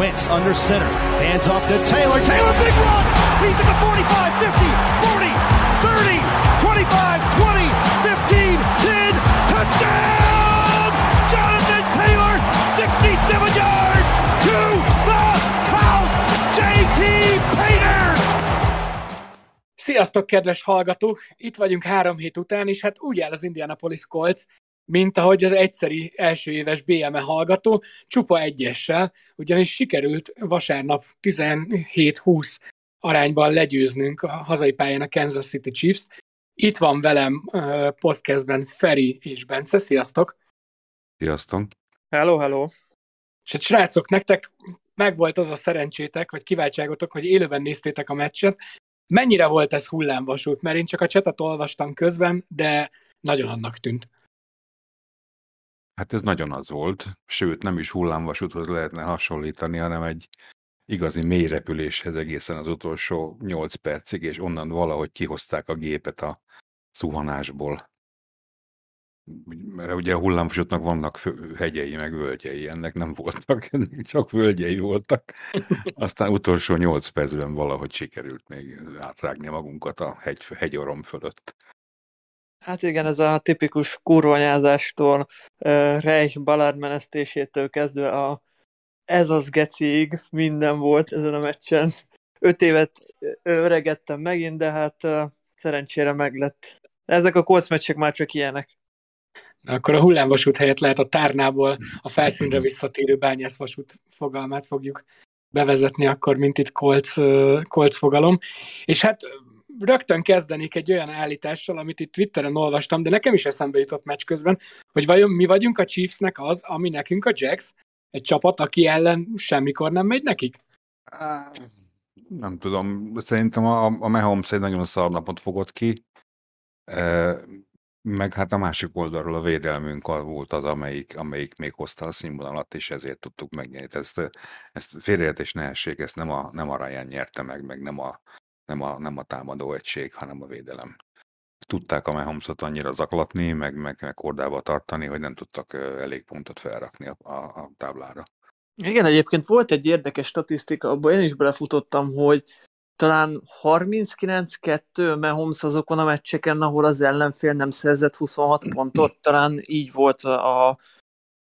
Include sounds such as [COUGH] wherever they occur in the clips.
Wentz under center. Hands off to Taylor. Taylor, big run. He's at the 45, 50, 40, 30, 25, 20, 15, 10. Touchdown! Jonathan Taylor, 67 yards to the house. JT Painter! Sziasztok, kedves hallgatók! Itt vagyunk három hét után, és hát úgy áll az Indianapolis Colts, mint ahogy az egyszeri első éves BME hallgató, csupa egyessel, ugyanis sikerült vasárnap 17-20 arányban legyőznünk a hazai pályán a Kansas City Chiefs. Itt van velem podcastben Feri és Bence, sziasztok! Sziasztok! Hello, hello! És hát srácok, nektek megvolt az a szerencsétek, vagy kiváltságotok, hogy élőben néztétek a meccset. Mennyire volt ez hullámvasút? Mert én csak a csetet olvastam közben, de nagyon annak tűnt. Hát ez nagyon az volt, sőt nem is hullámvasúthoz lehetne hasonlítani, hanem egy igazi mély repüléshez egészen az utolsó 8 percig, és onnan valahogy kihozták a gépet a szuhanásból. Mert ugye a hullámvasútnak vannak hegyei, meg völgyei, ennek nem voltak, ennek csak völgyei voltak. Aztán utolsó 8 percben valahogy sikerült még átrágni magunkat a hegy, hegyorom fölött. Hát igen, ez a tipikus kurvanyázástól, Reich Ballard menesztésétől kezdve a ez az geciig minden volt ezen a meccsen. Öt évet öregettem megint, de hát szerencsére meglett. Ezek a Colts meccsek már csak ilyenek. Akkor a hullámvasút helyett lehet a tárnából a felszínre visszatérő bányászvasút fogalmát fogjuk bevezetni akkor, mint itt Colts, Colts fogalom. És hát rögtön kezdenék egy olyan állítással, amit itt Twitteren olvastam, de nekem is eszembe jutott meccs közben, hogy vajon mi vagyunk a Chiefsnek az, ami nekünk a Jacks, egy csapat, aki ellen semmikor nem megy nekik? Nem tudom, szerintem a, a Mahomes egy nagyon szar napot fogott ki, meg hát a másik oldalról a védelmünk volt az, amelyik, amelyik még hozta a színvonalat, és ezért tudtuk megnyerni. Ezt, ezt félreértés ne ezt nem a, nem a Ryan nyerte meg, meg nem a, nem a, nem a támadó egység, hanem a védelem. Tudták a Mahomesot annyira zaklatni, meg, meg, meg kordába tartani, hogy nem tudtak elég pontot felrakni a, a, a táblára. Igen, egyébként volt egy érdekes statisztika, abban én is belefutottam, hogy talán 39-2 Mahomes azokon a meccseken, ahol az ellenfél nem szerzett 26 [CLEARS THROAT] pontot, talán így volt a,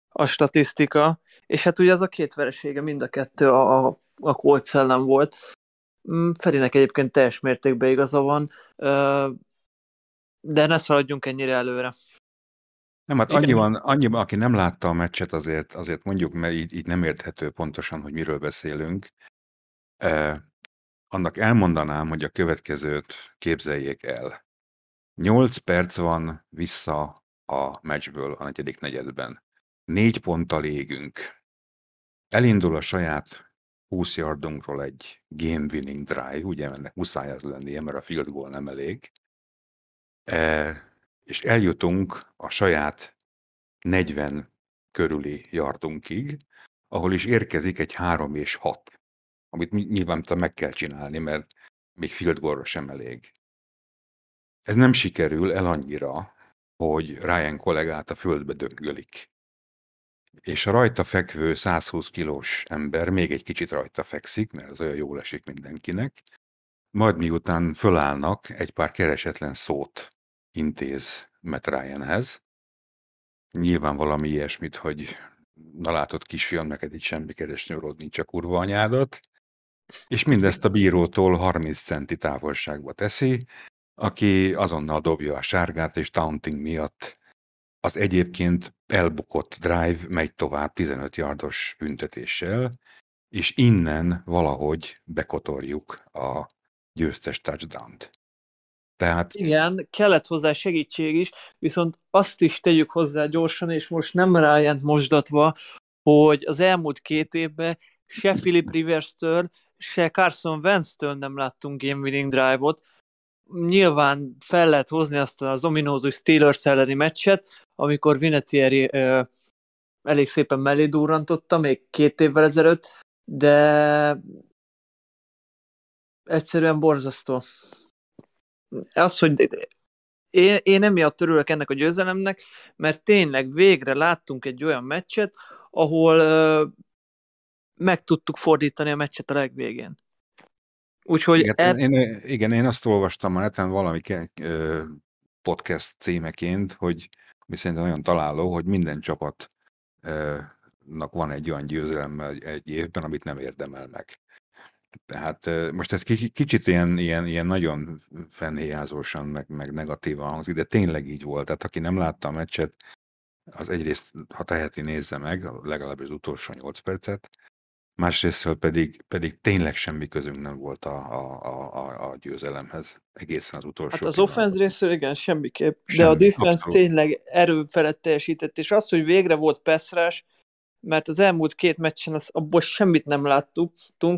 a statisztika, és hát ugye az a két veresége mind a kettő a, a Colts ellen volt. Mm, Ferinek egyébként teljes mértékben igaza van, de ne szaladjunk ennyire előre. Nem, hát annyiban, annyiban, aki nem látta a meccset, azért, azért mondjuk, mert így, így nem érthető pontosan, hogy miről beszélünk. Eh, annak elmondanám, hogy a következőt képzeljék el. 8 perc van vissza a meccsből a negyedik negyedben. Négy ponttal égünk. Elindul a saját 20 yardunkról egy game winning drive, ugye ennek muszáj az lennie, mert a field goal nem elég, e, és eljutunk a saját 40 körüli yardunkig, ahol is érkezik egy 3 és 6, amit nyilván meg kell csinálni, mert még field goalra sem elég. Ez nem sikerül el annyira, hogy Ryan kollégát a földbe döngölik és a rajta fekvő 120 kilós ember még egy kicsit rajta fekszik, mert az olyan jól esik mindenkinek, majd miután fölállnak, egy pár keresetlen szót intéz Matt Ryanhez. Nyilván valami ilyesmit, hogy na látod kisfiam, neked itt semmi keresnyőrod nincs a kurva anyádat, és mindezt a bírótól 30 centi távolságba teszi, aki azonnal dobja a sárgát, és taunting miatt az egyébként elbukott drive megy tovább 15 yardos büntetéssel, és innen valahogy bekotorjuk a győztes touchdown-t. Tehát... Igen, kellett hozzá segítség is, viszont azt is tegyük hozzá gyorsan, és most nem rájent mosdatva, hogy az elmúlt két évben se Philip Rivers-től, se Carson Wentz-től nem láttunk game winning drive-ot, nyilván fel lehet hozni azt az ominózus Steelers elleni meccset, amikor Vinatieri ö, elég szépen mellé durrantotta, még két évvel ezelőtt, de egyszerűen borzasztó. Az, hogy én, én emiatt örülök ennek a győzelemnek, mert tényleg végre láttunk egy olyan meccset, ahol ö, meg tudtuk fordítani a meccset a legvégén. Úgyhogy igen, eb... én, igen, én azt olvastam már, hát valami podcast címeként, hogy mi szerintem nagyon találó, hogy minden csapatnak van egy olyan győzelem egy évben, amit nem érdemel meg. Tehát most ez kicsit ilyen, ilyen, ilyen nagyon fennhéjázósan, meg, meg negatívan hangzik, de tényleg így volt. Tehát aki nem látta a meccset, az egyrészt, ha teheti, nézze meg, legalább az utolsó 8 percet, másrésztről pedig, pedig tényleg semmi közünk nem volt a, a, a, a győzelemhez, egészen az utolsó. Hát az offense részről igen, semmiképp, semmi, de a defense abszolút. tényleg erő felett teljesített, és az, hogy végre volt pass mert az elmúlt két meccsen az, abból semmit nem láttunk,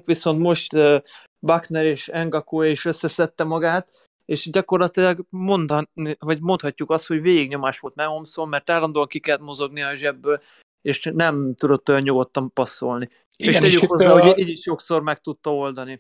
viszont most uh, Buckner és Engaku is összeszedte magát, és gyakorlatilag mondan, vagy mondhatjuk azt, hogy végignyomás volt Mahomson, mert állandóan ki kellett mozogni a zsebből, és nem tudott olyan nyugodtan passzolni. Igen, és tegyük hozzá, a... hogy így is sokszor meg tudta oldani.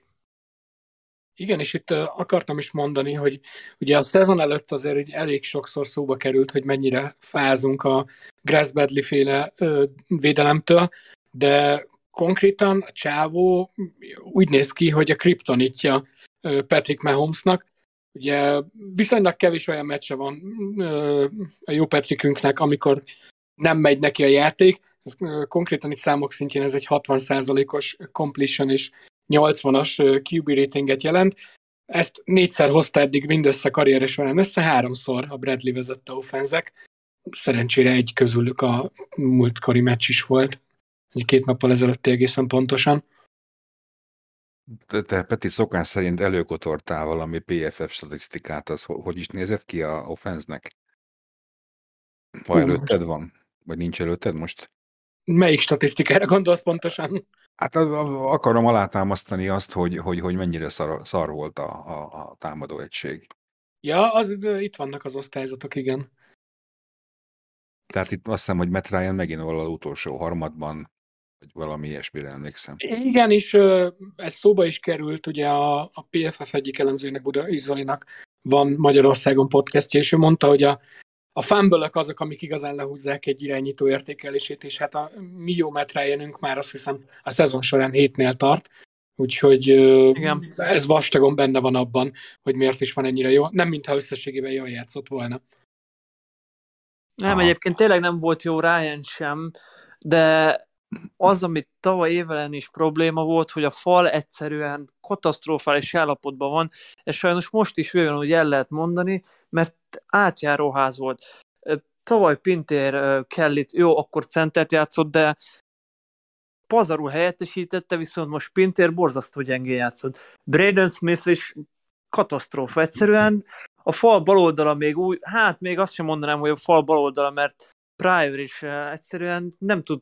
Igen, és itt akartam is mondani, hogy ugye a szezon előtt azért így elég sokszor szóba került, hogy mennyire fázunk a Grass Badley féle ö, védelemtől, de konkrétan a csávó úgy néz ki, hogy a kriptonitja Patrick Mahomesnak. Ugye viszonylag kevés olyan meccse van ö, a jó Patrickünknek, amikor nem megy neki a játék, ez konkrétan itt számok szintjén ez egy 60%-os completion és 80-as QB ratinget jelent. Ezt négyszer hozta eddig mindössze karrieres során össze, háromszor a Bradley vezette offenzek. Szerencsére egy közülük a múltkori meccs is volt, két nappal ezelőtt egészen pontosan. Te, te Peti szokás szerint előkotortál valami PFF statisztikát, az hogy is nézett ki a offenznek? Ha előtted van? Vagy nincs előtted most? Melyik statisztikára gondolsz pontosan? Hát akarom alátámasztani azt, hogy, hogy, hogy mennyire szar, szar volt a, a, a támadó egység. Ja, az, itt vannak az osztályzatok, igen. Tehát itt azt hiszem, hogy Matt Ryan megint valahol utolsó harmadban, vagy valami ilyesmire emlékszem. Igen, és ez szóba is került, ugye a, a PFF egyik elemzőnek, Buda Izolinak van Magyarországon podcastja, és ő mondta, hogy a, a fumble azok, amik igazán lehúzzák egy irányító értékelését, és hát a mi jó metrájenünk már azt hiszem a szezon során hétnél tart, úgyhogy Igen. ez vastagon benne van abban, hogy miért is van ennyire jó. Nem mintha összességében jól játszott volna. Nem, Aha. egyébként tényleg nem volt jó Ryan sem, de az, amit tavaly évelen is probléma volt, hogy a fal egyszerűen katasztrofális állapotban van, és sajnos most is olyan, hogy el lehet mondani, mert átjáróház volt. Tavaly Pintér Kellit, jó, akkor centert játszott, de pazarul helyettesítette, viszont most Pintér borzasztó gyengén játszott. Braden Smith is katasztrófa. Egyszerűen a fal baloldala még úgy, hát még azt sem mondanám, hogy a fal baloldala, mert Pryor is egyszerűen nem tud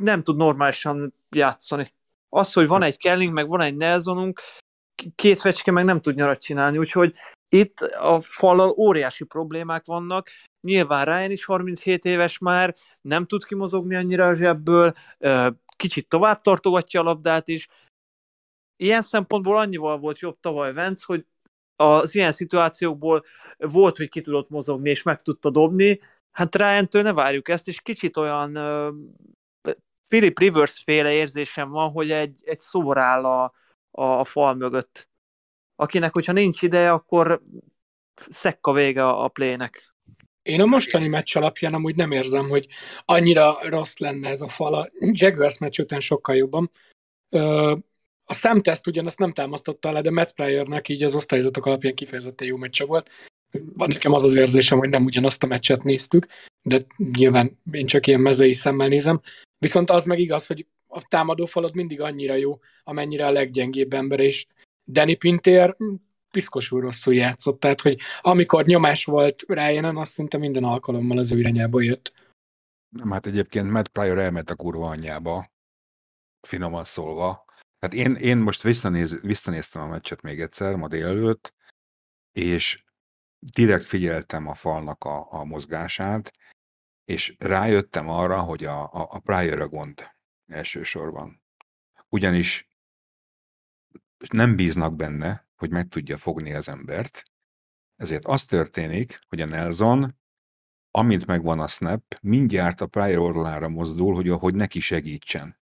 nem tud normálisan játszani. Az, hogy van egy Kelling, meg van egy Nelsonunk, két fecske meg nem tud nyarat csinálni, úgyhogy itt a fallal óriási problémák vannak. Nyilván Ryan is 37 éves már, nem tud kimozogni annyira a zsebből, kicsit tovább tartogatja a labdát is. Ilyen szempontból annyival volt jobb tavaly Vence, hogy az ilyen szituációkból volt, hogy ki tudott mozogni, és meg tudta dobni. Hát ryan ne várjuk ezt, és kicsit olyan Philip Rivers féle érzésem van, hogy egy, egy szobor áll a, a, a fal mögött. Akinek, hogyha nincs ideje, akkor szekka vége a, a playnek. Én a mostani meccs alapján amúgy nem érzem, hogy annyira rossz lenne ez a fal. A Jaguars meccs után sokkal jobban. A szemteszt ugyanazt nem támasztotta le, de Matt Pryornek így az osztályzatok alapján kifejezetten jó meccse volt. Van nekem az az érzésem, hogy nem ugyanazt a meccset néztük, de nyilván én csak ilyen mezei szemmel nézem. Viszont az meg igaz, hogy a támadó falad mindig annyira jó, amennyire a leggyengébb ember, és Danny Pintér piszkosul rosszul játszott, tehát hogy amikor nyomás volt Ryan-en, azt szinte minden alkalommal az ő irányába jött. Nem, hát egyébként Matt Pryor elment a kurva anyjába, finoman szólva. Hát én, én most visszanéz, visszanéztem a meccset még egyszer, ma délelőtt, és direkt figyeltem a falnak a, a mozgását, és rájöttem arra, hogy a, a, a prior a gond elsősorban. Ugyanis nem bíznak benne, hogy meg tudja fogni az embert, ezért az történik, hogy a Nelson, amint megvan a snap, mindjárt a Pryor orlára mozdul, hogy, hogy neki segítsen.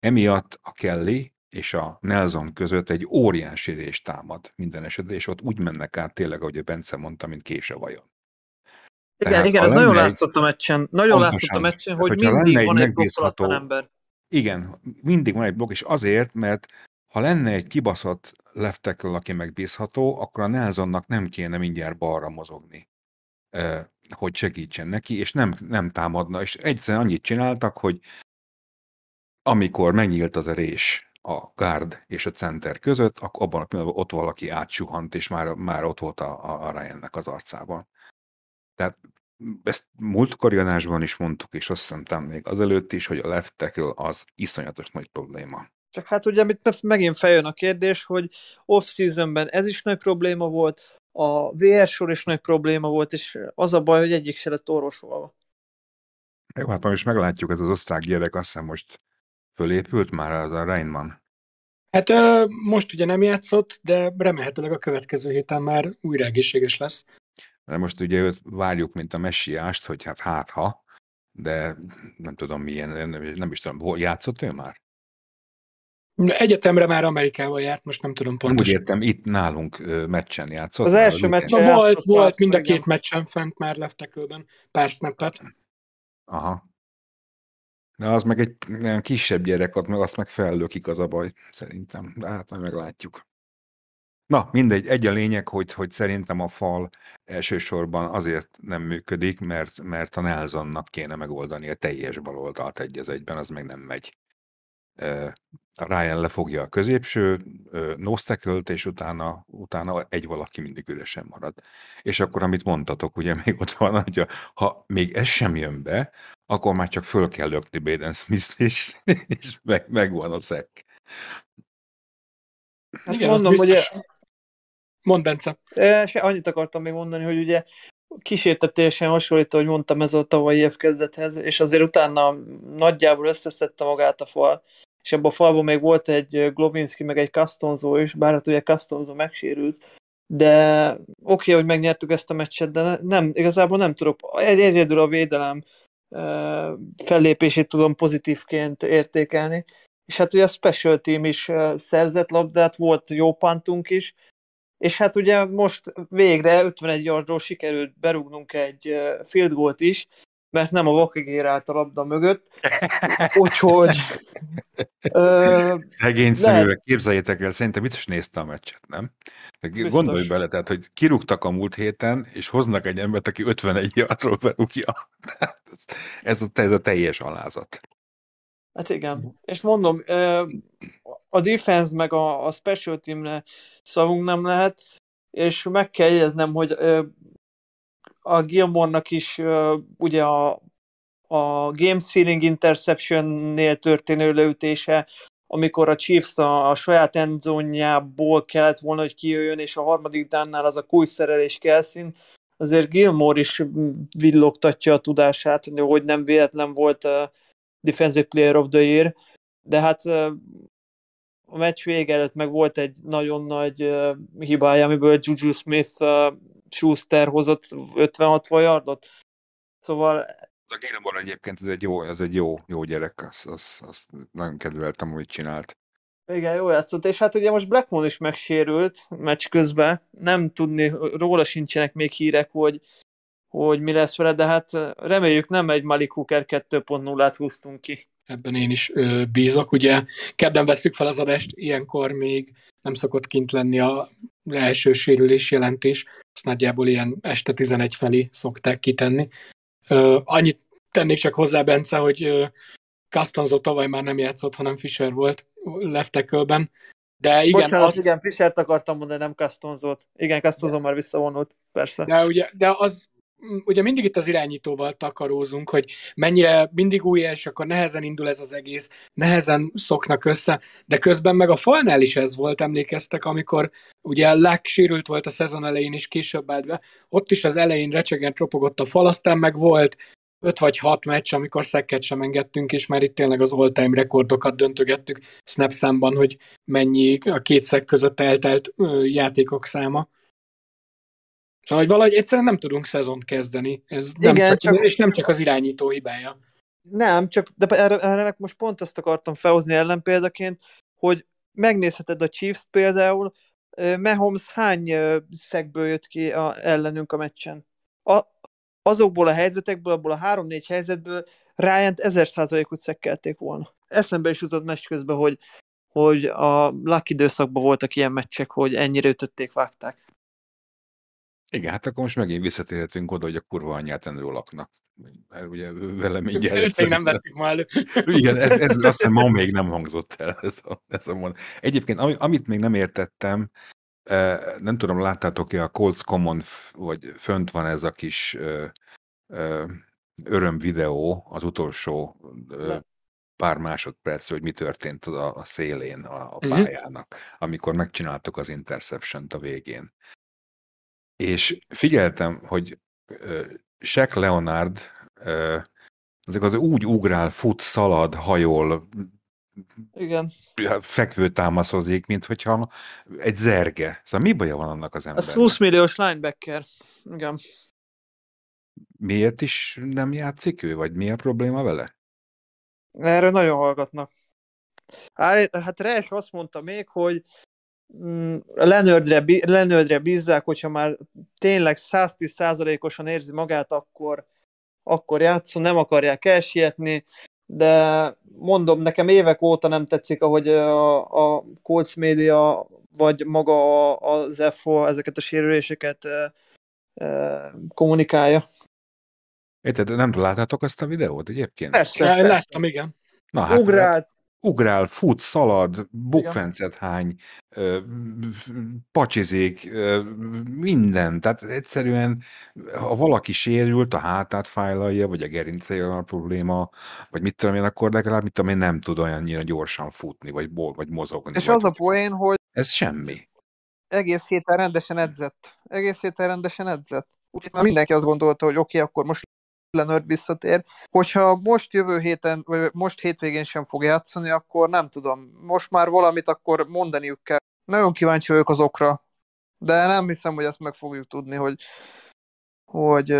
Emiatt a Kelly és a Nelson között egy óriási rés támad minden esetben, és ott úgy mennek át tényleg, ahogy a Bence mondta, mint kése vajon. Igen, Tehát, igen, ez nagyon látszott a meccsen, nagyon látszott a meccsen, hogy mindig van egy blokkolatlan ember. Igen, mindig van egy blokk, és azért, mert ha lenne egy kibaszott left tackle, aki megbízható, akkor a Nelsonnak nem kéne mindjárt balra mozogni, hogy segítsen neki, és nem, nem támadna. És egyszerűen annyit csináltak, hogy amikor megnyílt az a rés a guard és a center között, akkor abban a pillanatban ott valaki átsuhant, és már, már ott volt a, a Ryannek az arcában. Tehát ezt múltkori adásban is mondtuk, és azt hiszem még azelőtt is, hogy a left tackle az iszonyatos nagy probléma. Csak hát ugye itt megint feljön a kérdés, hogy off-seasonben ez is nagy probléma volt, a VR sor is nagy probléma volt, és az a baj, hogy egyik se lett orvosolva. Jó, hát most meglátjuk, ez az osztrák gyerek azt hiszem most fölépült már az a Reinman. Hát most ugye nem játszott, de remélhetőleg a következő héten már újra egészséges lesz. De most ugye őt várjuk, mint a messiást, hogy hát hát ha, de nem tudom milyen, nem is tudom, hol játszott ő már? Egyetemre már Amerikával járt, most nem tudom pontosan. Úgy értem, itt nálunk meccsen játszott. Az első meccsen Volt, volt, mind a két meccsen fent már leftekőben, pár snappet. Aha. De az meg egy ilyen kisebb gyerek, ott meg azt meg fellökik az a baj, szerintem. De hát majd meglátjuk. Na, mindegy, egy a lényeg, hogy, hogy szerintem a fal elsősorban azért nem működik, mert, mert a Nelsonnak kéne megoldani a teljes baloldalt egy az egyben, az meg nem megy. Ryan lefogja a középső nosztekölt, és utána, utána egy valaki mindig üresen marad. És akkor, amit mondtatok, ugye még ott van, hogy ha még ez sem jön be, akkor már csak föl kell lökni Baden Smith-t, és, [LAUGHS] és meg, megvan a szek. Hát Igen, mondom, hogy Mondd, Bence. Se annyit akartam még mondani, hogy ugye kísértetésen hasonlító, hogy mondtam ez a tavalyi év kezdethez, és azért utána nagyjából összeszedte magát a fal, és ebben a falban még volt egy Glovinski, meg egy Castonzo is, bár hát ugye Castonzo megsérült, de oké, okay, hogy megnyertük ezt a meccset, de nem, igazából nem tudok, egyedül a védelem fellépését tudom pozitívként értékelni, és hát ugye a special team is szerzett labdát, volt jó pantunk is, és hát ugye most végre 51 yardról sikerült berúgnunk egy field goalt is, mert nem a vakigér állt a labda mögött, [LAUGHS] úgyhogy... Szegény szeművel, képzeljétek el, szerintem mit is nézte a meccset, nem? Biztos. Gondolj bele, tehát, hogy kirúgtak a múlt héten, és hoznak egy embert, aki 51 yardról berúgja. [LAUGHS] ez, a, ez a teljes alázat. Hát igen. És mondom, a defense meg a, a special teamre szavunk nem lehet, és meg kell jegyeznem, hogy a Gilmore-nak is ugye a, a game sealing interception-nél történő leütése, amikor a Chiefs a, a saját endzónjából kellett volna, hogy kijöjjön, és a harmadik dánnál az a kújszerelés Kelszin, azért Gilmore is villogtatja a tudását, hogy nem véletlen volt a Defensive Player of the Year, de hát a meccs vége előtt meg volt egy nagyon nagy hibája, amiből Juju Smith Schuster hozott 50-60 yardot. Szóval... A Gilmore egyébként ez egy jó, ez egy jó, jó gyerek, azt, azt, azt nagyon kedveltem, amit csinált. Igen, jó játszott, és hát ugye most Blackmon is megsérült meccs közben, nem tudni, róla sincsenek még hírek, hogy, hogy mi lesz vele, de hát reméljük nem egy Malik Hooker 2.0-át húztunk ki. Ebben én is ö, bízok, ugye kedden veszük fel az adást, ilyenkor még nem szokott kint lenni a első sérülés jelentés, azt nagyjából ilyen este 11 felé szokták kitenni. Uh, annyit tennék csak hozzá, Bence, hogy uh, Castonzo tavaly már nem játszott, hanem Fischer volt left tackle-ben. De igen, Bocsánat, azt... igen, Fischert akartam mondani, nem Castonzot. Igen, Castonzo már visszavonult, persze. De, ugye, de az ugye mindig itt az irányítóval takarózunk, hogy mennyire mindig új, és akkor nehezen indul ez az egész, nehezen szoknak össze, de közben meg a falnál is ez volt, emlékeztek, amikor ugye Lack volt a szezon elején, és később állt be, ott is az elején recsegen ropogott a fal, aztán meg volt öt vagy hat meccs, amikor szekket sem engedtünk, és már itt tényleg az all-time rekordokat döntögettük snap számban, hogy mennyi a két szek között eltelt játékok száma. Szóval, hogy valahogy egyszerűen nem tudunk szezont kezdeni. Ez nem Igen, csak, csak... És nem csak az irányító hibája. Nem, csak de erre, erre most pont azt akartam felhozni ellenpéldaként, hogy megnézheted a Chiefs például, Mahomes hány szegből jött ki a, ellenünk a meccsen? A, azokból a helyzetekből, abból a három-négy helyzetből Ryan-t ezer százalékot szekkelték volna. Eszembe is jutott meccs közben, hogy, hogy a Lucky időszakban voltak ilyen meccsek, hogy ennyire ütötték, vágták. Igen, hát akkor most megint visszatérhetünk oda, hogy a kurva anyját Andrew laknak. Mert ugye vele mindjárt... Őt még nem vettük már elő. Igen, ez, ez azt hiszem ma még nem [LAUGHS] hangzott el. Ez a, ez a mond. Egyébként, amit még nem értettem, nem tudom, láttátok-e a Colts Common, vagy fönt van ez a kis öröm videó, az utolsó pár másodperc, hogy mi történt a, a szélén a, a mhm. pályának, uh-huh. amikor megcsináltuk az interception a végén. És figyeltem, hogy Shaq Leonard azok az úgy ugrál, fut, szalad, hajol, igen. fekvő támaszozik, mint hogyha egy zerge. Szóval mi baja van annak az embernek? Az 20 milliós linebacker. Igen. Miért is nem játszik ő, vagy mi a probléma vele? Erről nagyon hallgatnak. Hát Reich azt mondta még, hogy Lenördre, Lenördre bízzák, hogyha már tényleg 110%-osan érzi magát, akkor, akkor játszon, nem akarják elsietni, de mondom, nekem évek óta nem tetszik, ahogy a, a Colts Media vagy maga az FO ezeket a sérüléseket e, e, kommunikálja. Érted, nem láttátok azt a videót egyébként? Persze, persze. láttam, igen. Na, hát, Ugrált. Ugrál, fut, szalad, bukfencet hány, pacsizik, minden. Tehát egyszerűen, ha valaki sérült, a hátát fájlalja, vagy a gerincéjel a probléma, vagy mit tudom én, akkor legalább, mit tudom én, nem tud olyannyira gyorsan futni, vagy, vagy mozogni. És vagy az a poén, hogy ez semmi. Egész héten rendesen edzett. Egész héten rendesen edzett. Úgyhogy már mindenki azt gondolta, hogy oké, okay, akkor most Leonard visszatér. Hogyha most jövő héten, vagy most hétvégén sem fog játszani, akkor nem tudom. Most már valamit akkor mondaniuk kell. Nagyon kíváncsi vagyok az okra, de nem hiszem, hogy ezt meg fogjuk tudni, hogy, hogy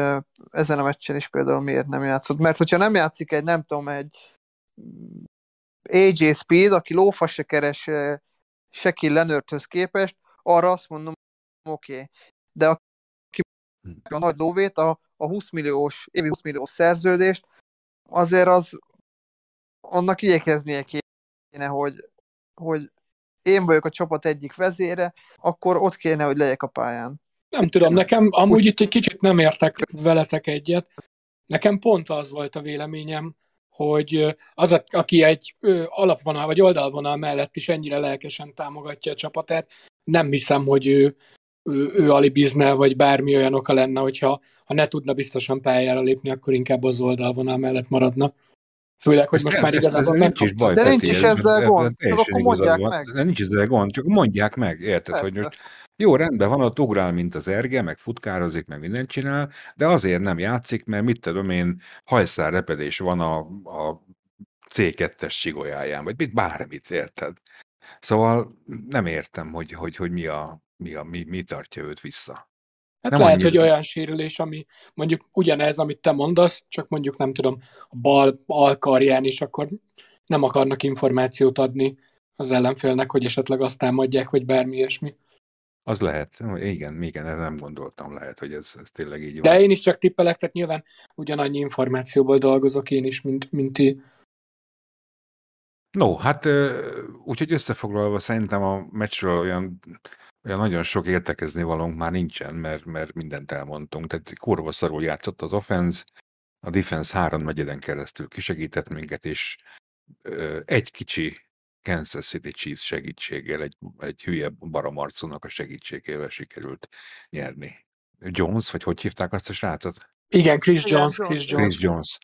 ezen a meccsen is például miért nem játszott. Mert hogyha nem játszik egy, nem tudom, egy AJ Speed, aki lófa se keres Sekil Leonardhöz képest, arra azt mondom, oké. Okay. De aki a nagy lóvét, a, a 20 milliós, évi 20 milliós szerződést, azért az annak igyekeznie kéne, hogy, hogy én vagyok a csapat egyik vezére, akkor ott kéne, hogy legyek a pályán. Nem tudom, nekem amúgy itt egy kicsit nem értek veletek egyet. Nekem pont az volt a véleményem, hogy az, aki egy alapvonal vagy oldalvonal mellett is ennyire lelkesen támogatja a csapatát, nem hiszem, hogy ő ő, ő alibizne, vagy bármi olyan oka lenne, hogyha ha ne tudna biztosan pályára lépni, akkor inkább az oldalvonal mellett maradna. Főleg, hogy most már igazából nem nincs is baj, De nincs is ezzel gond, csak akkor mondják van. meg. De nincs ezzel gond, csak mondják meg, érted, Persze. hogy most jó, rendben van, ott ugrál, mint az erge, meg futkározik, meg mindent csinál, de azért nem játszik, mert mit tudom én, hajszárrepedés van a, a C2-es sigolyáján, vagy mit, bármit, érted? Szóval nem értem, hogy, hogy, hogy mi a mi, a, mi, mi tartja őt vissza. Hát nem lehet, annyira. hogy olyan sérülés, ami mondjuk ugyanez, amit te mondasz, csak mondjuk nem tudom, a bal alkarján is, akkor nem akarnak információt adni az ellenfélnek, hogy esetleg azt támadják, vagy bármi ilyesmi. Az lehet, igen, igen, erre nem gondoltam, lehet, hogy ez, ez tényleg így van. De én is csak tippelek, tehát nyilván ugyanannyi információból dolgozok én is, mint, mint ti. No, hát úgyhogy összefoglalva szerintem a meccsről olyan olyan nagyon sok értekezni valónk már nincsen, mert, mert mindent elmondtunk. Tehát kurva szarul játszott az offense, a defense három negyeden keresztül kisegített minket, és ö, egy kicsi Kansas City Chiefs segítséggel, egy, egy hülye baramarcónak a segítségével sikerült nyerni. Jones, vagy hogy hívták azt a srácot? Igen, Chris Jones. Chris Jones. Chris Jones.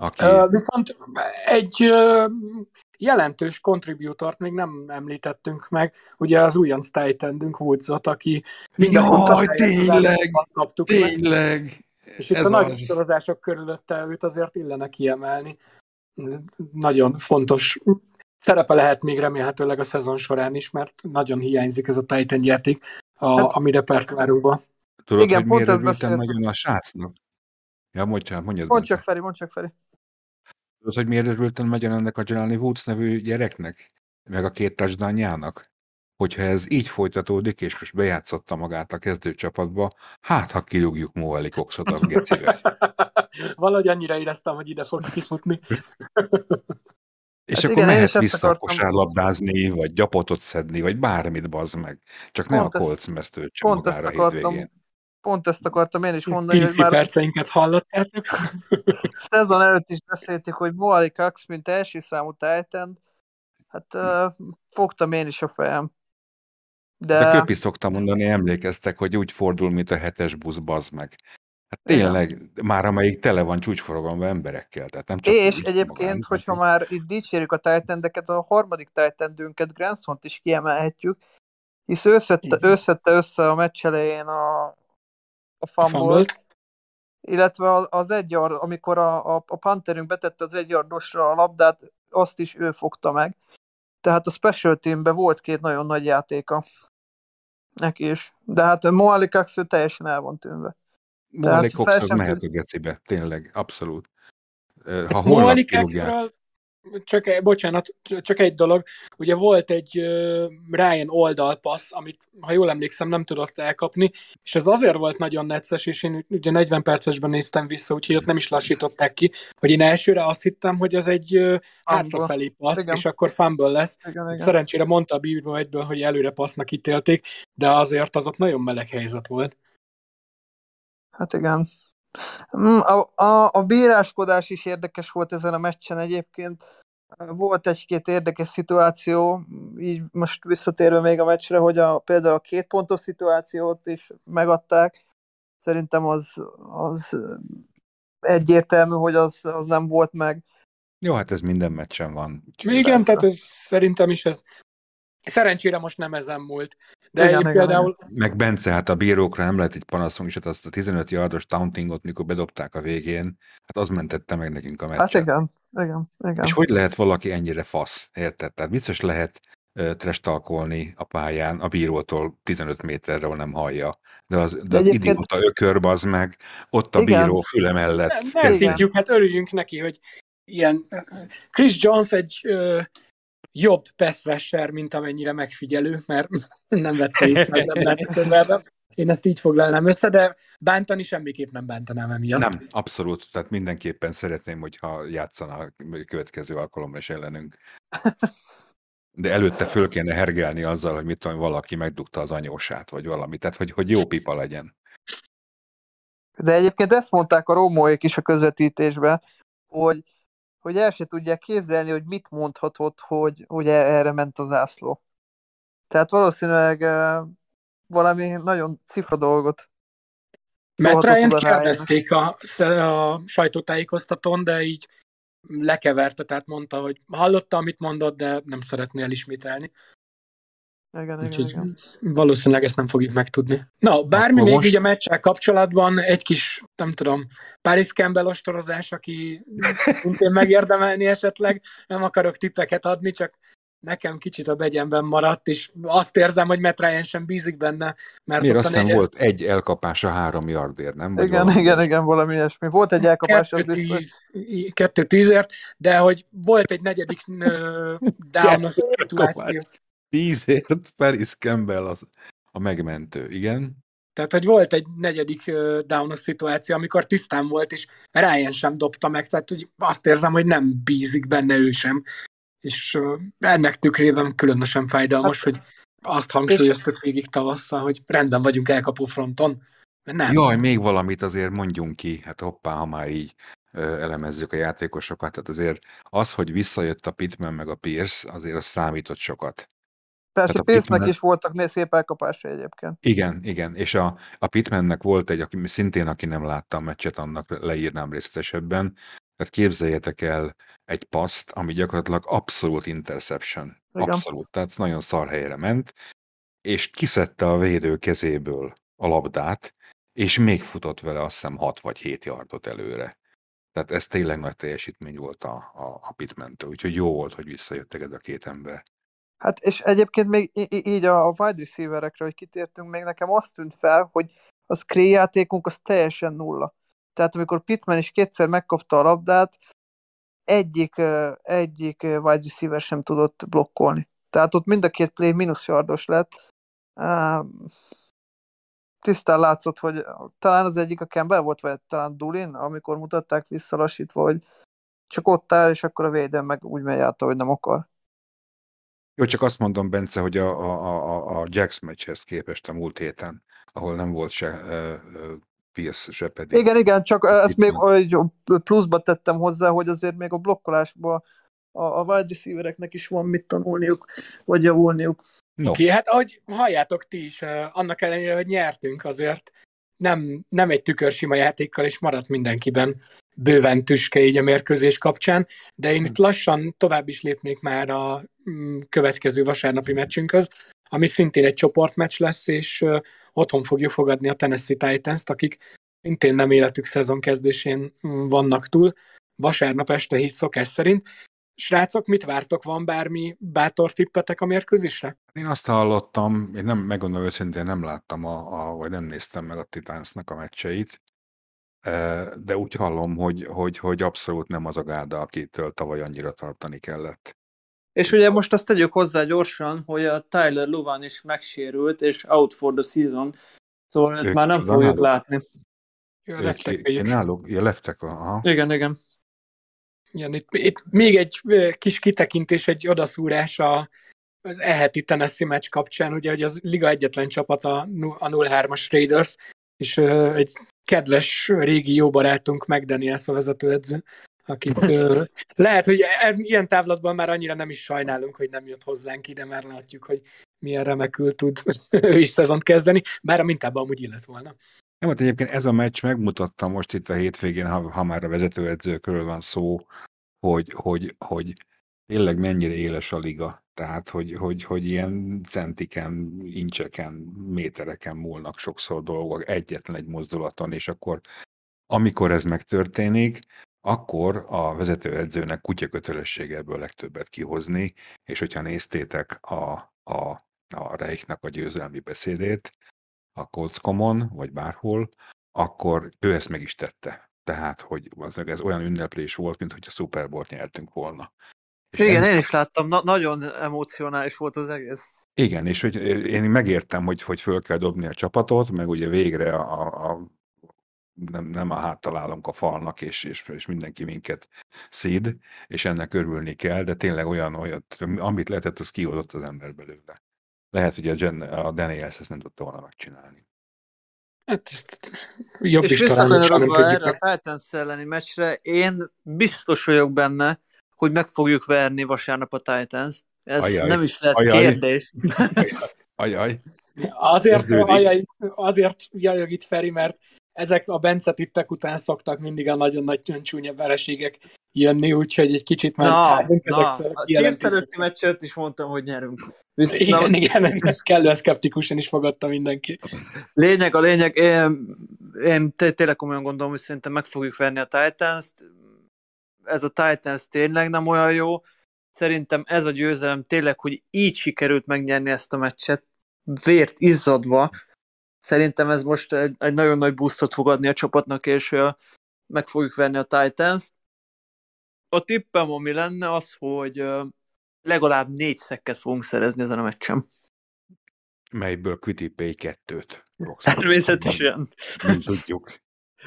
Aki... Viszont egy jelentős kontribútort még nem említettünk meg, ugye az újonc Titandünk Woodsot, aki minden Jaj, tényleg, kaptuk tényleg. Meg. És itt Ez a nagy sorozások körülötte őt azért illene kiemelni. Nagyon fontos szerepe lehet még remélhetőleg a szezon során is, mert nagyon hiányzik ez a Titan játék a, hát, a mi repertoárunkban. Tudod, Igen, hogy miért örültem nagyon a srácnak? Ja, mondj, mondjad. Mondd csak, Feri, mondd csak, Feri. Tudod, hogy miért örültem nagyon ennek a Jelani Woods nevű gyereknek? Meg a két touchdownjának? Hogyha ez így folytatódik, és most bejátszotta magát a kezdőcsapatba, hát ha kirúgjuk Moeli Coxot a gecibe. [LAUGHS] Valahogy annyira éreztem, hogy ide fogsz kifutni. [LAUGHS] És hát akkor igen, mehet vissza akartam... kosárlabdázni, vagy gyapotot szedni, vagy bármit bazd meg. Csak pont ne a Colts mesztőt csak pont magára ezt akartam, hétvégén. Pont ezt akartam én is mondani, hogy már... perceinket hallottátok? Szezon előtt is beszéltük, hogy Moali Cox, mint első számú Titan, hát uh, fogtam én is a fejem. De, De Köpi szoktam mondani, emlékeztek, hogy úgy fordul, mint a hetes busz, bazd meg. Hát tényleg, Igen. már amelyik tele van csúcsforgalomba emberekkel, tehát nem csak És egyébként, magán, hogyha hát... már itt dicsérjük a titan a harmadik titan Granson-t is kiemelhetjük, hisz összette, összette össze a meccs elején a, a fumble illetve az egy yard, amikor a, a, a Pantherünk betette az egy yardosra a labdát, azt is ő fogta meg. Tehát a special teamben volt két nagyon nagy játéka neki is. De hát Moali Cox teljesen el van tűnve. Moali Cox az mehet a gecibe, tényleg, abszolút. Ha holnap kirúgják csak, bocsánat, csak egy dolog. Ugye volt egy Ryan oldalpassz, amit, ha jól emlékszem, nem tudott elkapni, és ez azért volt nagyon necces, és én ugye 40 percesben néztem vissza, úgyhogy ott nem is lassították ki, hogy én elsőre azt hittem, hogy az egy hátrafelé passz, igen. és akkor fumble lesz. Igen, igen. Szerencsére mondta a bíró egyből, hogy előre passznak ítélték, de azért az ott nagyon meleg helyzet volt. Hát igen. Mm, a, a, a bíráskodás is érdekes volt ezen a meccsen egyébként. Volt egy-két érdekes szituáció, így most visszatérve még a meccsre, hogy a, például a két pontos szituációt is megadták. Szerintem az, az egyértelmű, hogy az, az nem volt meg. Jó, hát ez minden meccsen van. Igen, persze. tehát ez, szerintem is ez Szerencsére most nem ezen múlt. De igen, igen, például... Meg Bence, hát a bírókra nem lehet egy panaszunk, és hát azt a 15 yardos tauntingot, mikor bedobták a végén, hát az mentette meg nekünk a meccset. Hát igen, igen, igen. És hogy lehet valaki ennyire fasz, érted? Tehát biztos lehet uh, trestalkolni a pályán a bírótól 15 méterre, ahol nem hallja. De az, de, de az egyébként... idióta ökör, az meg, ott a igen. bíró füle mellett. Ne, ne hát örüljünk neki, hogy ilyen Chris Jones egy uh, jobb pass mint amennyire megfigyelő, mert [LAUGHS] nem vette észre az embert közelben. Én ezt így foglalnám össze, de bántani semmiképp nem bántanám emiatt. Nem, abszolút. Tehát mindenképpen szeretném, hogyha játszana a következő alkalommal is ellenünk. De előtte föl kéne hergelni azzal, hogy mit tudom, valaki megdugta az anyósát, vagy valami. Tehát, hogy, hogy jó pipa legyen. De egyébként ezt mondták a rómóék is a közvetítésben, hogy hogy el se tudják képzelni, hogy mit mondhatott, hogy, hogy erre ment az ászló. Tehát valószínűleg uh, valami nagyon cifra dolgot Mert Ryan kérdezték a, a sajtótájékoztatón, de így lekeverte, tehát mondta, hogy hallotta, amit mondott, de nem szeretné elismételni. Igen, Úgyhogy igen, igen. valószínűleg ezt nem fogjuk megtudni. Na, bármi Akkor még most... ugye a meccsel kapcsolatban egy kis, nem tudom, Paris Campbell ostorozás, aki [LAUGHS] szintén megérdemelni esetleg, nem akarok tippeket adni, csak nekem kicsit a begyemben maradt, és azt érzem, hogy Matt Ryan sem bízik benne. Mert Miért aztán egy... volt egy elkapás a három yardért, nem? Vagy igen, igen, igen, igen, valami ilyesmi. Volt egy elkapás, kettő, az tíz, kettő tízért, de hogy volt egy negyedik [LAUGHS] down szituáció. Tízért Paris Campbell az a megmentő, igen. Tehát, hogy volt egy negyedik uh, down szituáció, amikor tisztán volt, és Ryan sem dobta meg, tehát hogy azt érzem, hogy nem bízik benne ő sem. És ennek tükrében különösen fájdalmas, hát, hogy azt hangsúlyoztuk végig tavasszal, hogy rendben vagyunk elkapó fronton. Nem. Jaj, még valamit azért mondjunk ki, hát hoppá, ha már így elemezzük a játékosokat, tehát azért az, hogy visszajött a Pittman meg a Pierce, azért az számított sokat. Persze Pésznek is voltak szép elkapásai egyébként. Igen, igen, és a, a Pitmannek volt egy, aki, szintén aki nem látta a meccset, annak leírnám részletesebben. Tehát képzeljetek el egy paszt, ami gyakorlatilag abszolút interception. Igen. Abszolút, tehát nagyon szar helyre ment, és kiszedte a védő kezéből a labdát, és még futott vele azt hiszem 6 vagy 7 yardot előre. Tehát ez tényleg nagy teljesítmény volt a, a, a Pitmentől, úgyhogy jó volt, hogy visszajöttek ez a két ember. Hát és egyébként még így a wide receiverekre, hogy kitértünk, még nekem azt tűnt fel, hogy a screen játékunk az teljesen nulla. Tehát amikor Pittman is kétszer megkapta a labdát, egyik, egyik wide receiver sem tudott blokkolni. Tehát ott mind a két play mínusz yardos lett. Tisztán látszott, hogy talán az egyik a Campbell volt, vagy talán Dulin, amikor mutatták visszalassítva, hogy csak ott áll, és akkor a védőn meg úgy megy át, hogy nem akar. Jó, csak azt mondom, Bence, hogy a, a, a, a Jax meccshez képest a múlt héten, ahol nem volt se uh, Pierce, se pedig. Igen, igen, csak ezt még hogy pluszba tettem hozzá, hogy azért még a blokkolásban a, a wide receivereknek is van mit tanulniuk, vagy javulniuk. No. Oké, okay, hát ahogy halljátok ti is, annak ellenére, hogy nyertünk azért, nem, nem egy tükörsima játékkal, és maradt mindenkiben bőven tüske így a mérkőzés kapcsán, de én itt lassan tovább is lépnék már a következő vasárnapi meccsünkhöz, ami szintén egy csoportmeccs lesz, és otthon fogjuk fogadni a Tennessee Titans-t, akik szintén nem életük szezon kezdésén mm, vannak túl, vasárnap este híz szokás szerint. Srácok, mit vártok? Van bármi bátor tippetek a mérkőzésre? Én azt hallottam, én nem, megmondom őszintén, nem láttam, a, a, vagy nem néztem meg a Titansnak a meccseit, de úgy hallom, hogy, hogy, hogy abszolút nem az a gárda, akitől tavaly annyira tartani kellett. És ugye most azt tegyük hozzá gyorsan, hogy a Tyler Luvan is megsérült, és out for the season, szóval őt már nem fogjuk náluk? látni. Ja, leftek, náluk, ja, leftek, aha. Igen, igen. Igen, itt, itt még egy kis kitekintés, egy odaszúrás a, az eheti Tennessee meccs kapcsán, ugye, hogy az liga egyetlen csapat a, a 0-3-as Raiders, és uh, egy kedves régi jó barátunk McDaniels a vezetőedző, akit lehet, hogy e, ilyen távlatban már annyira nem is sajnálunk, hogy nem jött hozzánk ide, mert látjuk, hogy milyen remekül tud [LAUGHS] ő is szezont kezdeni, bár a mintában amúgy illet volna. Nem, hát egyébként ez a meccs megmutatta most itt a hétvégén, ha, ha már a vezetőedzőkről van szó, hogy, hogy, hogy tényleg mennyire éles a liga. Tehát, hogy, hogy, hogy ilyen centiken, incseken, métereken múlnak sokszor dolgok egyetlen egy mozdulaton, és akkor amikor ez megtörténik, akkor a vezetőedzőnek kutya kötelessége ebből legtöbbet kihozni, és hogyha néztétek a, a, a Reichnak a győzelmi beszédét, a Coltscomon, vagy bárhol, akkor ő ezt meg is tette. Tehát, hogy ez olyan ünneplés volt, mint hogy a Super Bowl-t nyertünk volna. És Igen, én is láttam, na- nagyon emocionális volt az egész. Igen, és hogy én megértem, hogy, hogy föl kell dobni a csapatot, meg ugye végre a, a nem, nem a háttalálunk a falnak, és, és, és mindenki minket szíd, és ennek örülni kell, de tényleg olyan, olyat, amit lehetett, az kihozott az ember belőle. Lehet, hogy a, Jen, a Daniels ezt nem tudta volna megcsinálni. Hát ezt jobb és is talán, erre a Titans elleni meccsre, én biztos vagyok benne, hogy meg fogjuk verni vasárnap a Titans. Ez ajaj, nem is lehet ajaj, kérdés. Ajaj. Azért, ajaj, azért jajog itt Feri, mert ezek a Bence tippek után szoktak mindig a nagyon nagy csúnya vereségek jönni, úgyhogy egy kicsit már házunk ezek A előtti meccset is mondtam, hogy nyerünk. Viszont, igen, na, igen, ez kellően szkeptikusan is fogadta mindenki. Lényeg, a lényeg, én, én tényleg komolyan gondolom, hogy szerintem meg fogjuk verni a Titans-t. Ez a Titans tényleg nem olyan jó. Szerintem ez a győzelem tényleg, hogy így sikerült megnyerni ezt a meccset, vért izzadva, Szerintem ez most egy, egy nagyon nagy boostot fog adni a csapatnak, és meg fogjuk venni a Titans-t. A tippem, ami lenne, az, hogy legalább négy szekket fogunk szerezni ezen a meccsen. Melyből Pay kettőt. Természetesen. Nem tudjuk.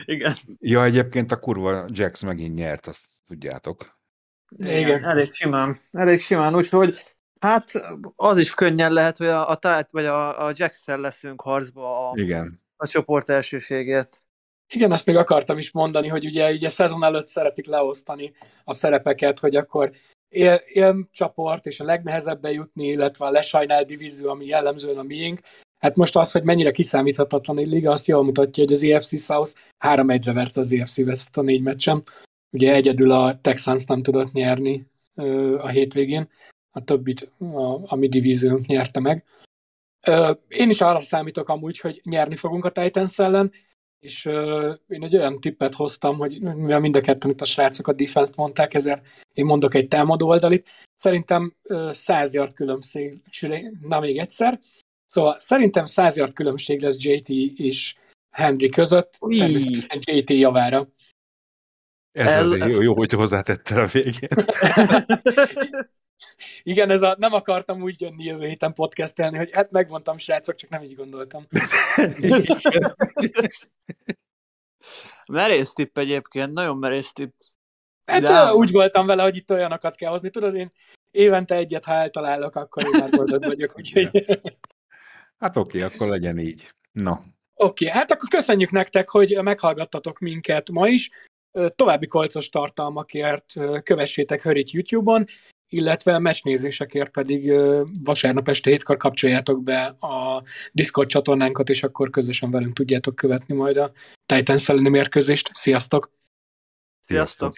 Igen. Ja, egyébként a kurva Jax megint nyert, azt tudjátok. Igen, Igen. elég simán. Elég simán, úgyhogy Hát az is könnyen lehet, hogy a, a Tát vagy a, a Jackson leszünk harcba a, Igen. a csoport elsőségért. Igen, ezt még akartam is mondani, hogy ugye ugye szezon előtt szeretik leosztani a szerepeket, hogy akkor él, él csoport és a legnehezebb bejutni, illetve a lesajnál divízió, ami jellemzően a miénk. Hát most az, hogy mennyire kiszámíthatatlan egy liga, azt jól mutatja, hogy az EFC South 3-1-re verte az EFC West a négy meccsen. Ugye egyedül a Texans nem tudott nyerni a hétvégén, a többit a, a mi divíziónk nyerte meg. Én is arra számítok amúgy, hogy nyerni fogunk a Titans ellen, és én egy olyan tippet hoztam, hogy mivel mind a ketten itt a srácok a defense mondták, ezért én mondok egy támadó oldalit. Szerintem 100 yard különbség, na még egyszer. Szóval szerintem 100 yard különbség lesz JT és Henry között, természetesen JT javára. Ez El... azért jó, jó, hogy hozzátettél a végén. [LAUGHS] [LAUGHS] Igen, ez a, nem akartam úgy jönni jövő héten podcastelni, hogy hát megmondtam, srácok, csak nem így gondoltam. [LAUGHS] merész tipp egyébként, nagyon merész tipp. Hát De... úgy voltam vele, hogy itt olyanokat kell hozni. Tudod, én évente egyet, ha eltalálok, akkor én már boldog vagyok. Úgyhogy... Hát oké, akkor legyen így. No. Oké, okay, hát akkor köszönjük nektek, hogy meghallgattatok minket ma is. További kolcos tartalmakért kövessétek Hörit YouTube-on, illetve meccsnézésekért pedig vasárnap este hétkor kapcsoljátok be a Discord csatornánkat, és akkor közösen velünk tudjátok követni majd a Titans elleni mérkőzést. Sziasztok! Sziasztok!